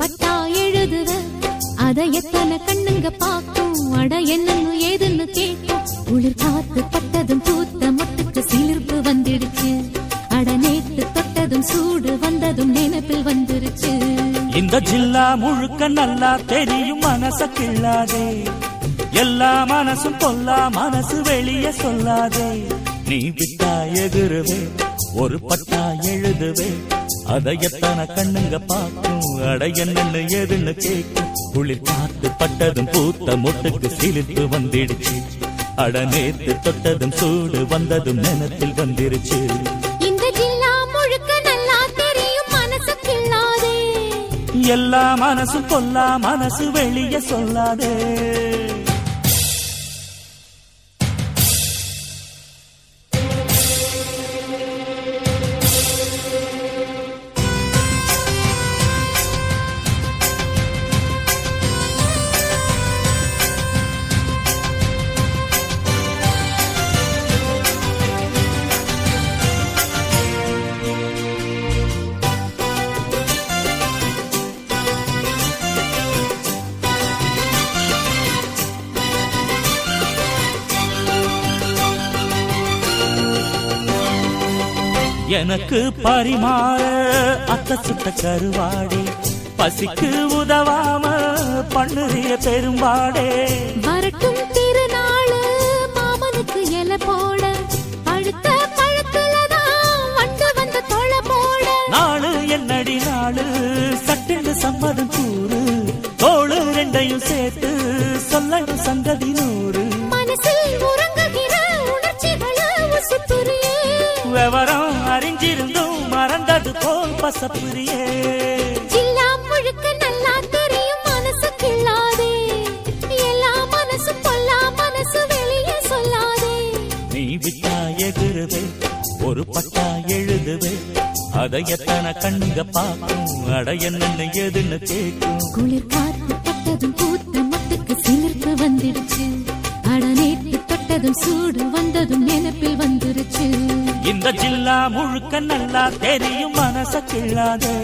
பட்டா எழுதுவ? அதை எத்தனை கண்ணுங்க பார்க்கும்? அட என்னன்னு ஏதுன்னு கேட்கும். குளிர் காத்து பட்டதும் பூத்த மொட்டுக்கு சிலிர்ப்பு வந்துடுச்சு. அட நேத்து தொட்டதும் சூடு வந்ததும் நினைப்பில் வந்துருச்சு. இந்த ஜில்லா முழுக்க நல்லா தெரியும் மனச கிள்ளாதே. எல்லா மனசும் கொல்லா மனசு வெளிய சொல்லாதே. நீ விட்டா எதிருவே ஒரு பட்டா எழுதுவே. அதை எத்தனை கண்ணுங்க பார்க்கும்? அட என்னன்னு எதுன்னு கேட்கும் குளிர் காத்து பட்டதும் பூத்த மொட்டுக்கு சிலிர்ப்பு வந்துடுச்சு. அட நேத்து தொட்டதும் சூடு வந்ததும் நினத்தில் வந்துருச்சு. எல்லா மனசும் பொல்லா மனசு வெளிய சொல்லாதே. எனக்கு பரிமாற அத்த சுத்த கருவாடே. பசிக்கு உதவாம பண்ணுறிய பெரும்பாடே. வரட்டும் திருநாளு மாமனுக்கு இலை போட. போட. நாளு என்னடி நாளு? சட்டென்று சம்மதம் கூறு. தோளு ரெண்டையும் சேர்த்து சொல்லணும் சங்கதி நூறு. மனசில் உறங்குகிற உணர்ச்சிகளை விவரம் போல் பசப்புரியே. ஜில்லா முழுக்க நல்லா தெரியும் மனசு கிள்ளாதே எல்லா மனசு பொல்லா மனசு வெளியே சொல்லாதே. நீ விட்டா எகுருவே ஒரு பட்டா எழுதுவே. அதை எத்தனை கண்ணுங்க பார்க்கும் அட என்னன்னு எதுன்னு கேட்கும். குளிர் காத்து பட்டதும் பூத்த மொட்டுக்கு சிலிர்ப்பு வந்துடுச்சு. நேத்து சூடு வந்ததும் நினைப்பில் வந்துருச்சு. இந்த ஜில்லா முழுக்க நல்லா தெரியும் மனச கிள்ளாதே.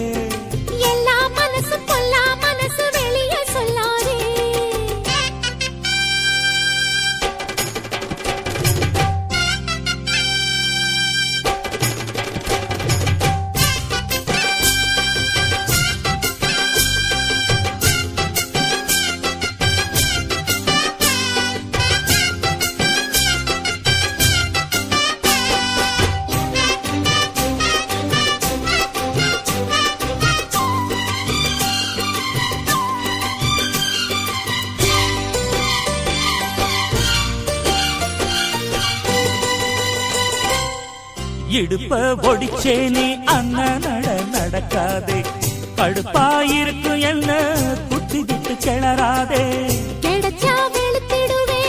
இடுப்ப ஒடிச்சேனே அண்ணன் நட நடக்காதே. கடுப்பாயிருக்கும் என்ன குத்தி விட்டு கிளறாதே. கிடைச்சா வெளுத்திடுவே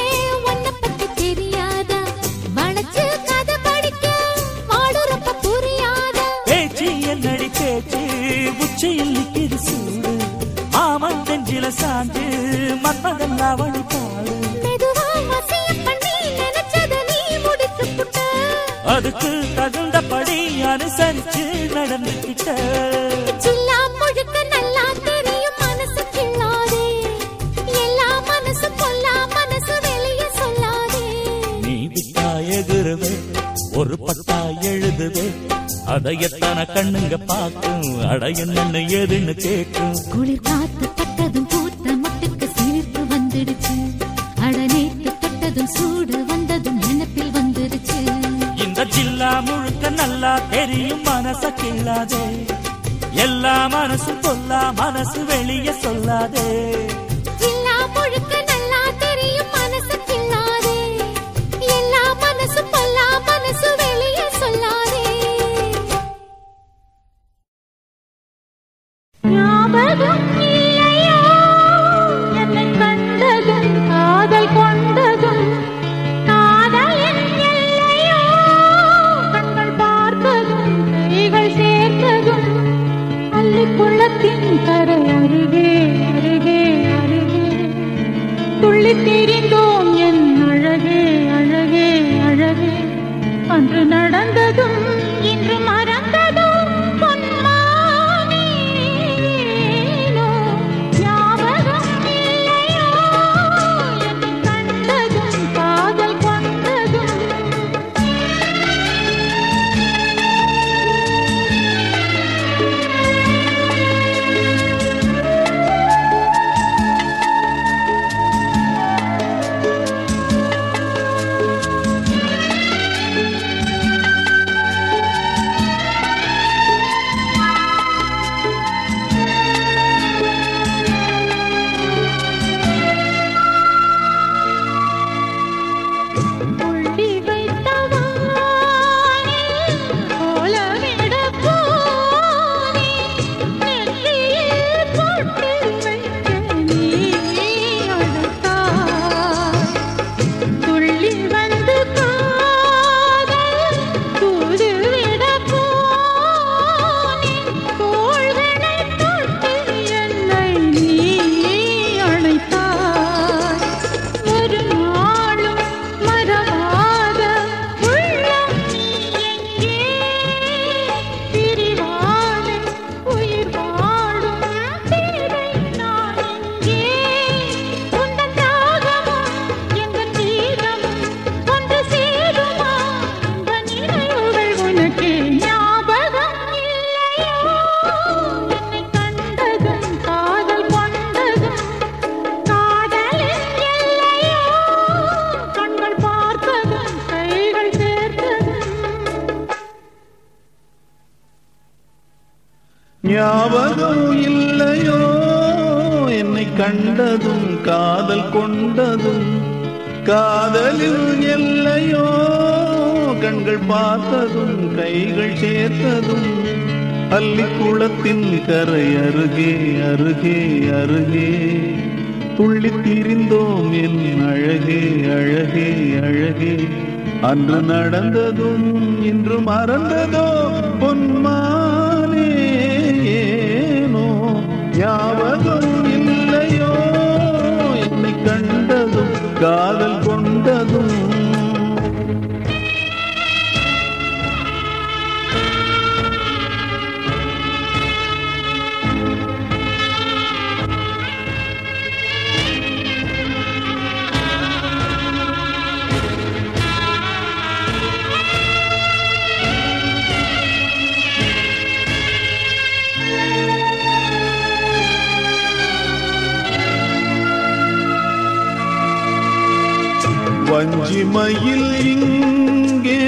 உன்னை பத்தி தெரியாதா. வளைச்சு கதை படிக்க வாடுறப்ப புரியாதா. பேச்சு என்னடி பேச்சு உச்சியில் நிக்கிது சூடு மாமன் தெஞ்சில சாஞ்சு மன்மதன் அவனி அதுக்கு தகுந்தபடி அனுசரிச்சு நடந்துக்கிட்ட. ஜில்லா முழுக்க நல்லா தெரியும் மனசு கிள்ளாதே எல்லா மனசு பொல்லா மனசு வெளியே சொல்லாதே. நீ விட்டா எகுருவே ஒரு பட்டா எழுதுவே. அதை எத்தனை கண்ணுங்க பார்க்கும் அட என்னன்னு எதுன்னு கேட்கும். குளிர் இந்த முழுக்க நல்லா தெரியும் மனச கிள்ளாதே. எல்லா மனசு பொல்லா மனசு வெளியே சொல்லாதே. துள்ளி தெரிந்தோம் என் அழகே அழகே அழகே. அன்று நடந்ததும் கண்டதும் காதல் கொண்டதும். காதலில் எல்லையோ கண்கள் பார்த்ததும் கைகள் சேர்த்ததும். அள்ளிக்குளத்தின் கரை அருகே அருகே அருகே. துள்ளி திரிந்தோம் என் அழகே அழகே அழகே. அன்று நடந்ததும் இன்று மறந்ததோ பொன்மானே ஏனோ காதல் வஞ்சிமையில் இங்கே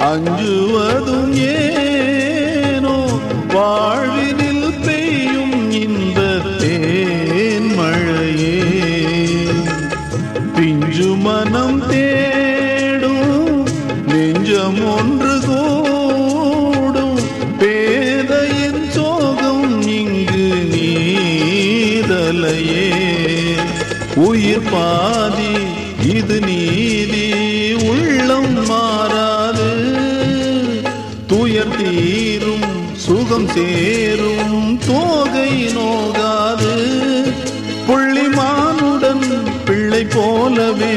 அஞ்சுவதும் ஏனோ? வாழ்வினில் பெய்யும் இந்த தேன் மழையே. பிஞ்சு மனம் தேடும் நெஞ்சம் ஒன்று கூடும் பேதையின் சோகம் இங்கு நீதலையே. உயிர் பாதி இது நீ சுகம் சேரும் தோகை நோகாது. புள்ளிமானுடன் பிள்ளை போலவே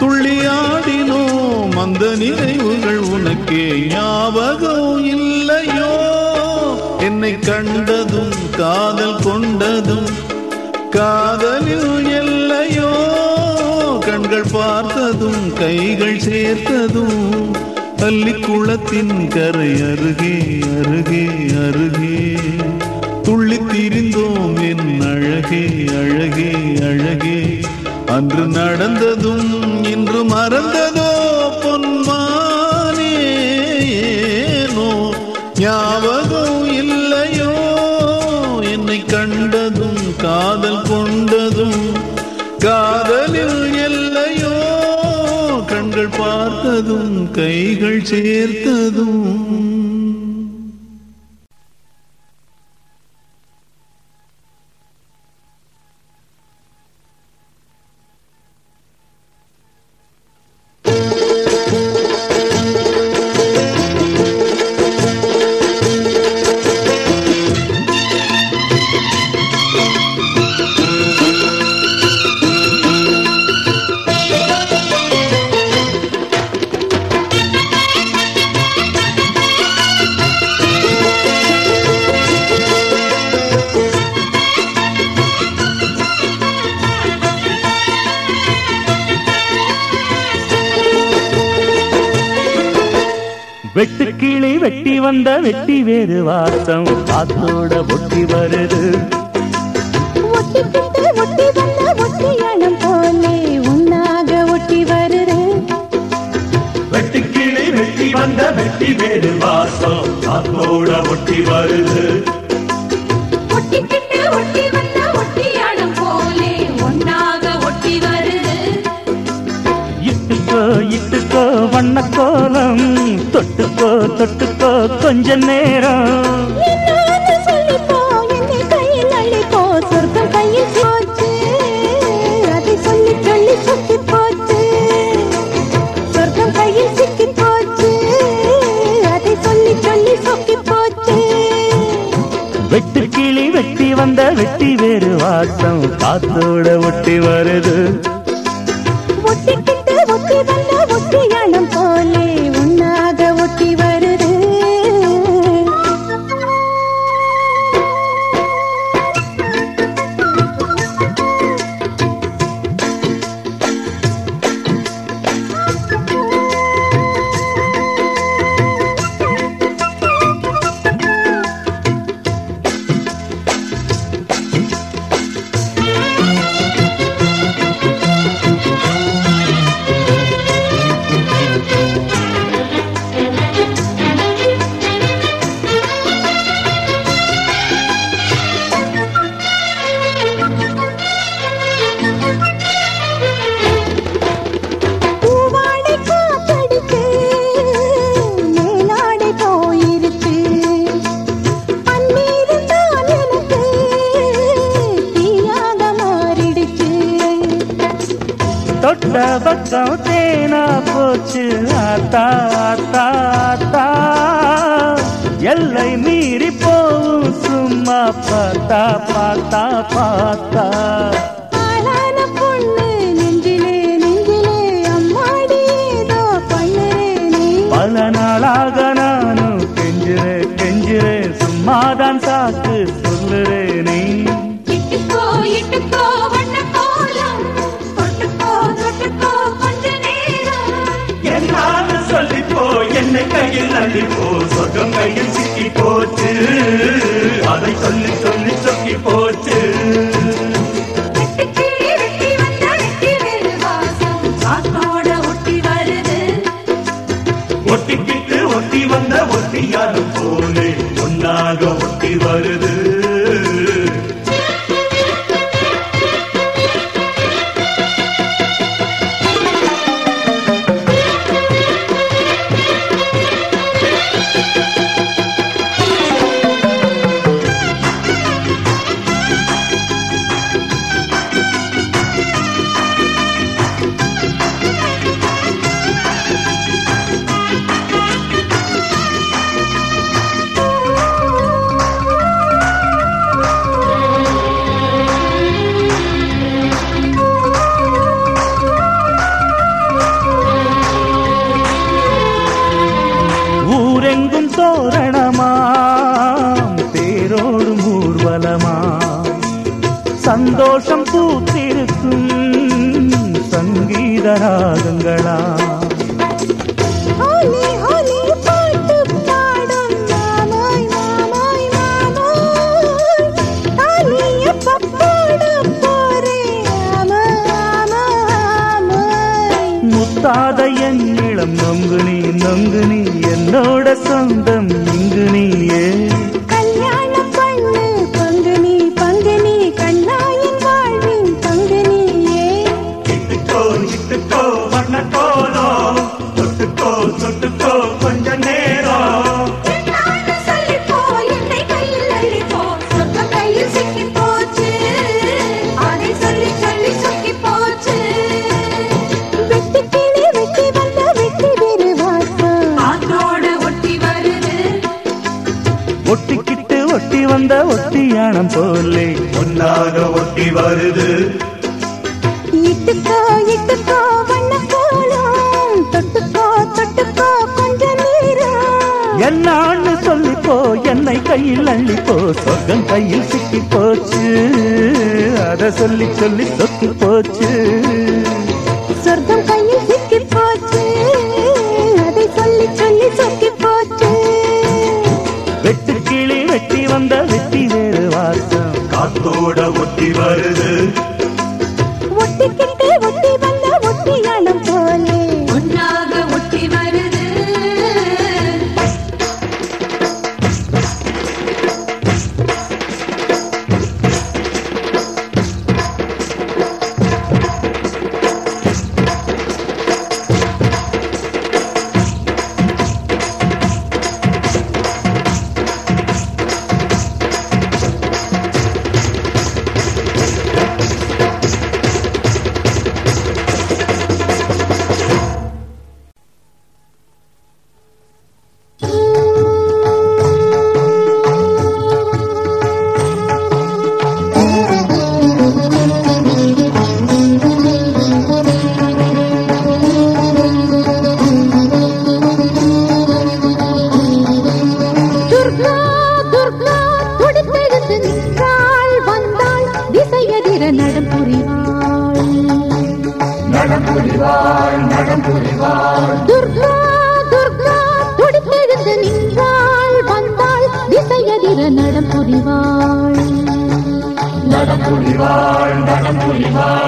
துள்ளியாடினோம் அந்த நினைவுகள் உனக்கே ஞாபகம் இல்லையோ. என்னை கண்டதும் காதல் கொண்டதும் காதலில் எல்லையோ. கண்கள் பார்த்ததும் கைகள் சேர்த்ததும் பள்ளிக்குளத்தின் கரை அருகே அருகே அருகே. துள்ளி திரிந்தோம் என் அழகே அழகே அழகே. அன்று நடந்ததும் இன்று மறந்ததும் கைகள் சேர்த்ததும் வெட்டி வந்த வெட்டி வேறு வாசம். காத்தோட ஒட்டி வருது. ஒட்டிக்கிட்டு ஒட்டி வந்த ஒட்டியானம் போலே உன்னாக ஒட்டி வருது. வெட்டு கிளி வெட்டி வந்த வெட்டி வேறு வாசம். காத்தோட ஒட்டி வருது. ஒட்டிக்கிட்டு ஒட்டி வந்த ஒட்டியானம் போலே ஒன்னாக ஒட்டி வருது. இட்டுக்கோ இட்டுக்கோ வண்ண கோலம் தொட்டுக்கோ தொட்டுக்கோ கொஞ்ச நேரம். வெட்டு கிளி வெட்டி வந்த வெட்டி வேறு வாசம். காத்தோட ஒட்டி வருது. ஒட்டிக்கிட்டு ஒட்டி வந்த கங்கையில் சிக்கி போச்சு. அதை சொல்லி சந்தோஷமா சந்தோஷம் பூத்திருக்கும் சங்கீத ராகங்களா முத்தாத என் இளம் நொங்கு நீ நொங்கு நீ என்னோட சொந்தம் இங்கு நீயே. உன் கையில் சிக்கி போச்சு. அதை சொல்லி சொல்லி சொத்து போச்சு.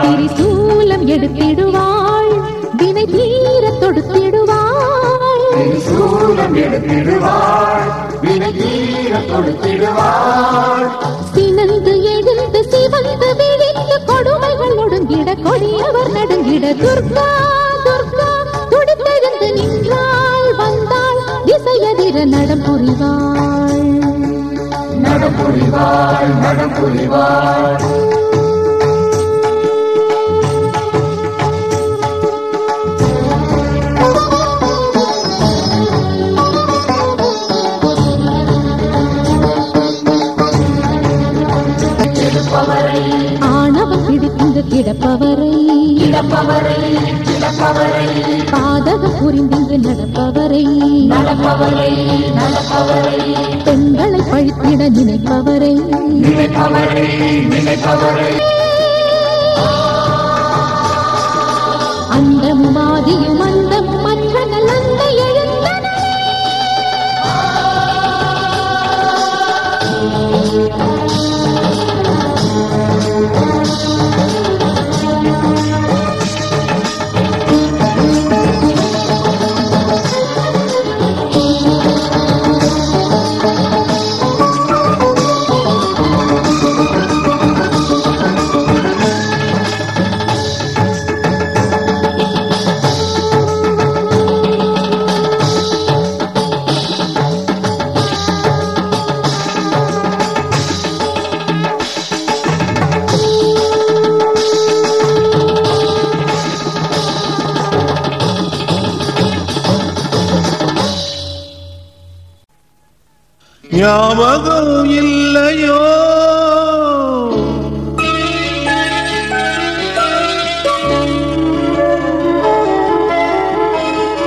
திரிசூலம் எடுத்திடுவாள். வினை தீர தொடுத்திடுவாள். திரிசூலம் எடுத்திடுவாள். வினை தீர தொடுத்திடுவாள். சினந்து எழுந்து சிவந்து விழித்து கொடுமைகள் ஒடுங்கிட கொடியவர் நடுங்கிட துர்கா துர்கா. துடித்தெழுந்து நின்றாள் வந்தாள் திசையதிர நடம் புரிவாள். நடப்புலிவாய் நடப்புலிவாய் ஆணவம் இடிந்து கிடப்பவரை. புரிந்து நடப்பவரை. நடப்பவரை நடப்பவரை. பழித்திட நினைப்பவரை. நினைப்பவரை நினைப்பவரை. அந்தமும் ஆதியும்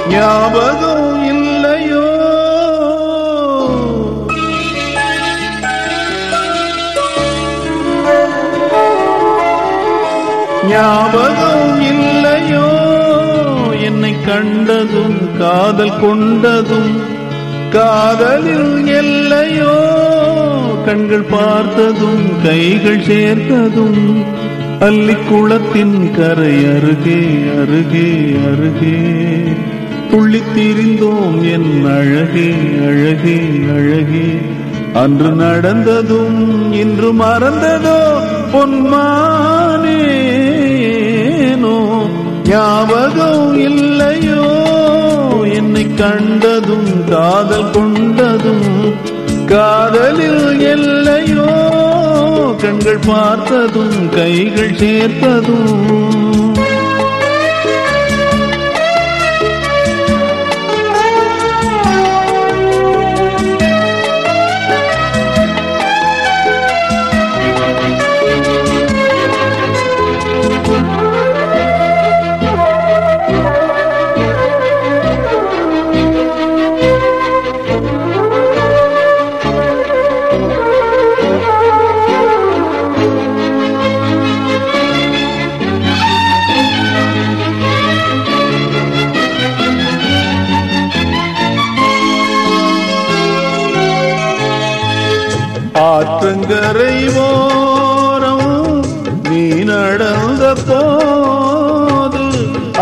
ஞாபகம் இல்லையோ? ஞாபகம் இல்லையோ? என்னை கண்டதும் காதல் கொண்டதும் காதலில் எல்லையோ? கண்கள் பார்த்ததும் கைகள் சேர்த்ததும் அல்லிக்குளத்தின் கரை அருகே அருகே அருகே. துள்ளித் திரிந்தோம் என் அழகே அழகே அழகே. அன்று நடந்ததும் இன்று மறந்ததோ பொன்மானேனோ? ஞாபகம் இல்லையோ? என்னை கண்டதும் காதல் கொண்டதும் காதலில் எல்லையோ? கண்கள் பார்த்ததும் கைகள் சேர்த்ததும் கரை ஓரம் நீ நடந்த போது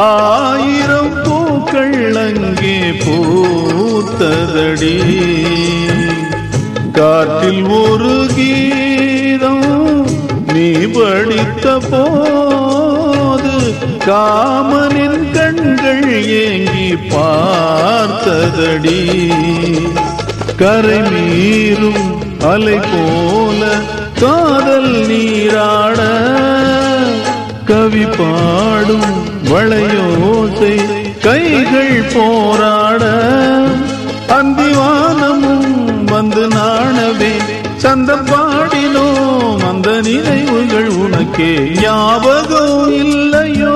ஆயிரம் பூக்கள் அங்கே பூத்ததடி. காற்றில் ஒரு கீதம் நீ படித்த போது காமனின் கண்கள் ஏங்கி பார்த்ததடி. கரை மீறும் அலை போல காதல் நீராட கவி பாடும் வளையோசை கைகள் போராட அந்திவானமும் வந்து நாணவே சந்தம் பாடினோம் அந்த நினைவுகள் உனக்கே ஞாபகம் இல்லையோ?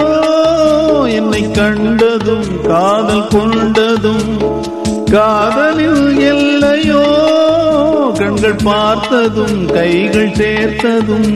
என்னை கண்டதும் காதல் கொண்டதும் காதலில் எல்லையோ? கண்கள் பார்த்ததும் கைகள் சேர்த்ததும்